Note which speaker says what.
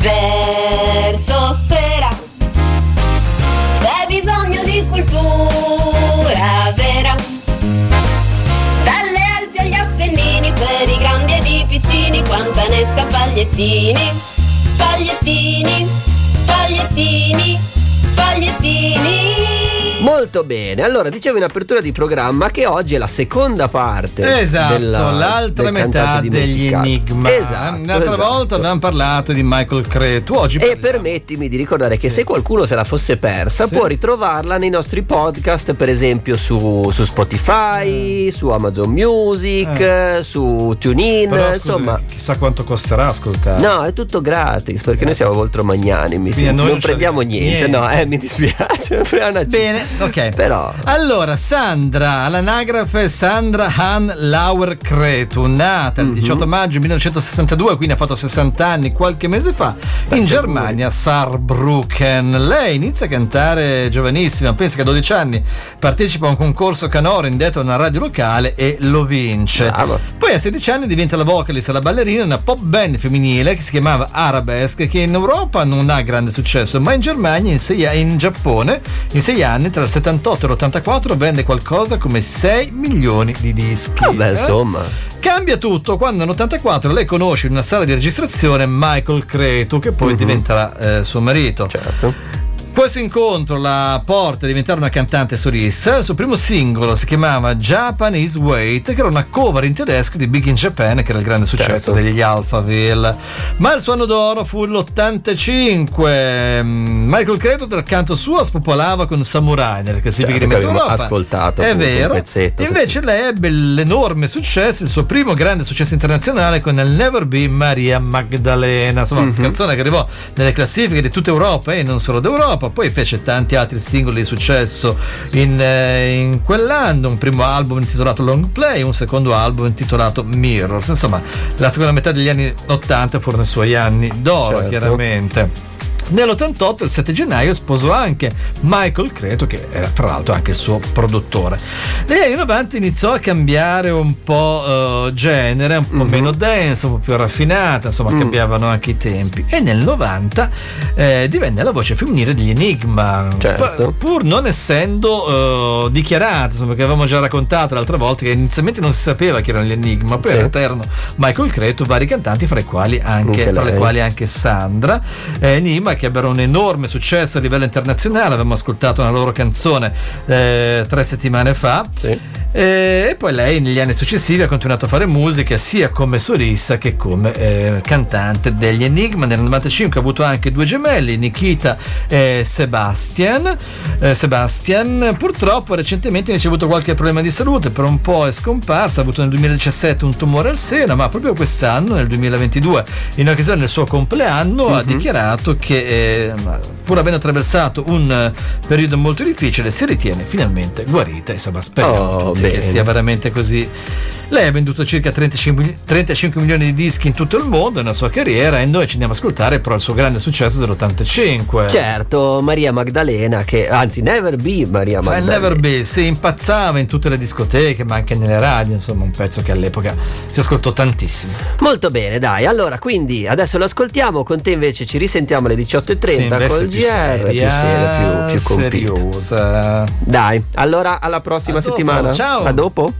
Speaker 1: Verso sera c'è bisogno di cultura vera. Dalle Alpi agli Appennini, per i grandi ed i piccini, quanta ne sa pagliettini, pagliettini, pagliettini, pagliettini.
Speaker 2: Molto bene, allora dicevo in apertura di programma che oggi è la seconda parte.
Speaker 3: Esatto,
Speaker 2: della-
Speaker 3: l'altra
Speaker 2: del
Speaker 3: metà degli enigma.
Speaker 2: Esatto.
Speaker 3: L'altra
Speaker 2: esatto.
Speaker 3: volta abbiamo parlato di Michael Cretu. Oggi
Speaker 2: E
Speaker 3: parliamo-
Speaker 2: permettimi di ricordare che
Speaker 3: Sì.
Speaker 2: se qualcuno se la fosse persa
Speaker 3: Sì.
Speaker 2: può ritrovarla nei nostri podcast, per esempio su, su Spotify, su Amazon Music,
Speaker 3: Eh.
Speaker 2: su TuneIn,
Speaker 3: Però, scusa,
Speaker 2: insomma.
Speaker 3: chissà quanto costerà ascoltare.
Speaker 2: No, è tutto gratis perché noi siamo molto magnanimi. sì. Non
Speaker 3: non
Speaker 2: prendiamo niente,
Speaker 3: niente.
Speaker 2: no, eh, mi dispiace.
Speaker 3: Bene, ok.
Speaker 2: Però.
Speaker 3: Allora, Sandra, all'anagrafe Sandra Han Lauer Cretu, nata il 18 maggio 1962, quindi ha fatto 60 anni qualche mese fa, in Germania, Saarbrücken. Lei inizia a cantare giovanissima, pensa che a 12 anni partecipa a un concorso canoro indetto a una radio locale e lo vince.
Speaker 2: Brava.
Speaker 3: Poi a 16 anni diventa la vocalist e la ballerina in una pop band femminile che si chiamava Arabesque che in Europa non ha grande successo ma in Germania in, sei- in Giappone in 6 anni tra il 78 e l'84 vende qualcosa come 6 milioni di dischi.
Speaker 2: Vabbè,
Speaker 3: Eh?
Speaker 2: insomma.
Speaker 3: Cambia tutto quando nell'84 lei conosce in una sala di registrazione Michael Cretu che poi
Speaker 2: Mhm.
Speaker 3: diventerà eh, suo marito.
Speaker 2: Certo.
Speaker 3: Questo incontro la porta a diventare una cantante solista. Il suo primo singolo si chiamava Japanese Wait, che era una cover in tedesco di Big in Japan, che era il grande successo
Speaker 2: Certo.
Speaker 3: degli Alphaville. Ma il suo anno d'oro fu l'85. Mm, Michael Cretu dal canto suo spopolava con Samurai nelle classifiche
Speaker 2: Certo,
Speaker 3: di
Speaker 2: abbiamo
Speaker 3: Europa.
Speaker 2: ascoltato,
Speaker 3: È vero.
Speaker 2: pezzetto, sì.
Speaker 3: Invece lei ebbe l'enorme successo, il suo primo grande successo internazionale con il Never Be Maria Magdalena, insomma,
Speaker 2: Mhm.
Speaker 3: una canzone che arrivò nelle classifiche di tutta Europa e non solo d'Europa, poi fece tanti altri singoli di successo in, eh, in quell'anno, un primo album intitolato Long Play, un secondo album intitolato Mirrors, insomma, la seconda metà degli anni 80 furono i suoi anni d'oro,
Speaker 2: Certo.
Speaker 3: chiaramente. Nell'88, il 7 gennaio, sposò anche Michael Creto, che era fra l'altro anche il suo produttore. Negli anni 90 iniziò a cambiare un po' eh, genere, un po'
Speaker 2: Mhm.
Speaker 3: meno dance, un po' più raffinata, insomma,
Speaker 2: Mm.
Speaker 3: cambiavano anche i tempi. E nel 90 eh, divenne la voce femminile degli Enigma,
Speaker 2: Certo.
Speaker 3: Pu- pur non essendo eh, dichiarata, insomma, che avevamo già raccontato l'altra volta che inizialmente non si sapeva chi erano gli Enigma, poi
Speaker 2: Sì.
Speaker 3: all'interno Michael Creto, vari cantanti, fra i quali anche, fra le quali anche Sandra eh, Enigma che ebbero un enorme successo a livello internazionale. Avevamo ascoltato una loro canzone eh, tre settimane fa.
Speaker 2: Sì.
Speaker 3: eh, e poi lei negli anni successivi ha continuato a fare musica sia come solista che come eh, cantante degli Enigma. Nel 95 ha avuto anche due gemelli Nikita e Sebastian. Eh, Sebastian purtroppo recentemente invece ha avuto qualche problema di salute per un po' è scomparsa. Ha avuto nel 2017 un tumore al seno ma proprio quest'anno nel 2022 in occasione del suo compleanno ha dichiarato che eh, pur avendo attraversato un eh, periodo molto difficile si ritiene finalmente guarita insomma speriamo
Speaker 2: Oh,
Speaker 3: che sia veramente così lei ha venduto circa 35, mil- 35 milioni di dischi in tutto il mondo nella sua carriera e noi ci andiamo a ascoltare però il suo grande successo dell'85
Speaker 2: Certo, Maria Magdalena, che anzi, Never Be Maria
Speaker 3: Ma il
Speaker 2: Magdalena.
Speaker 3: Never Be si impazzava in tutte le discoteche ma anche nelle radio insomma un pezzo che all'epoca si ascoltò tantissimo
Speaker 2: Molto bene, dai. Allora, quindi adesso lo ascoltiamo. Con te invece ci risentiamo alle 18.30
Speaker 3: Sì, invece
Speaker 2: col
Speaker 3: più
Speaker 2: GR. più seria, più, più compita.
Speaker 3: seriosa
Speaker 2: Dai, allora alla prossima
Speaker 3: A dopo,
Speaker 2: settimana.
Speaker 3: ciao.
Speaker 2: A dopo.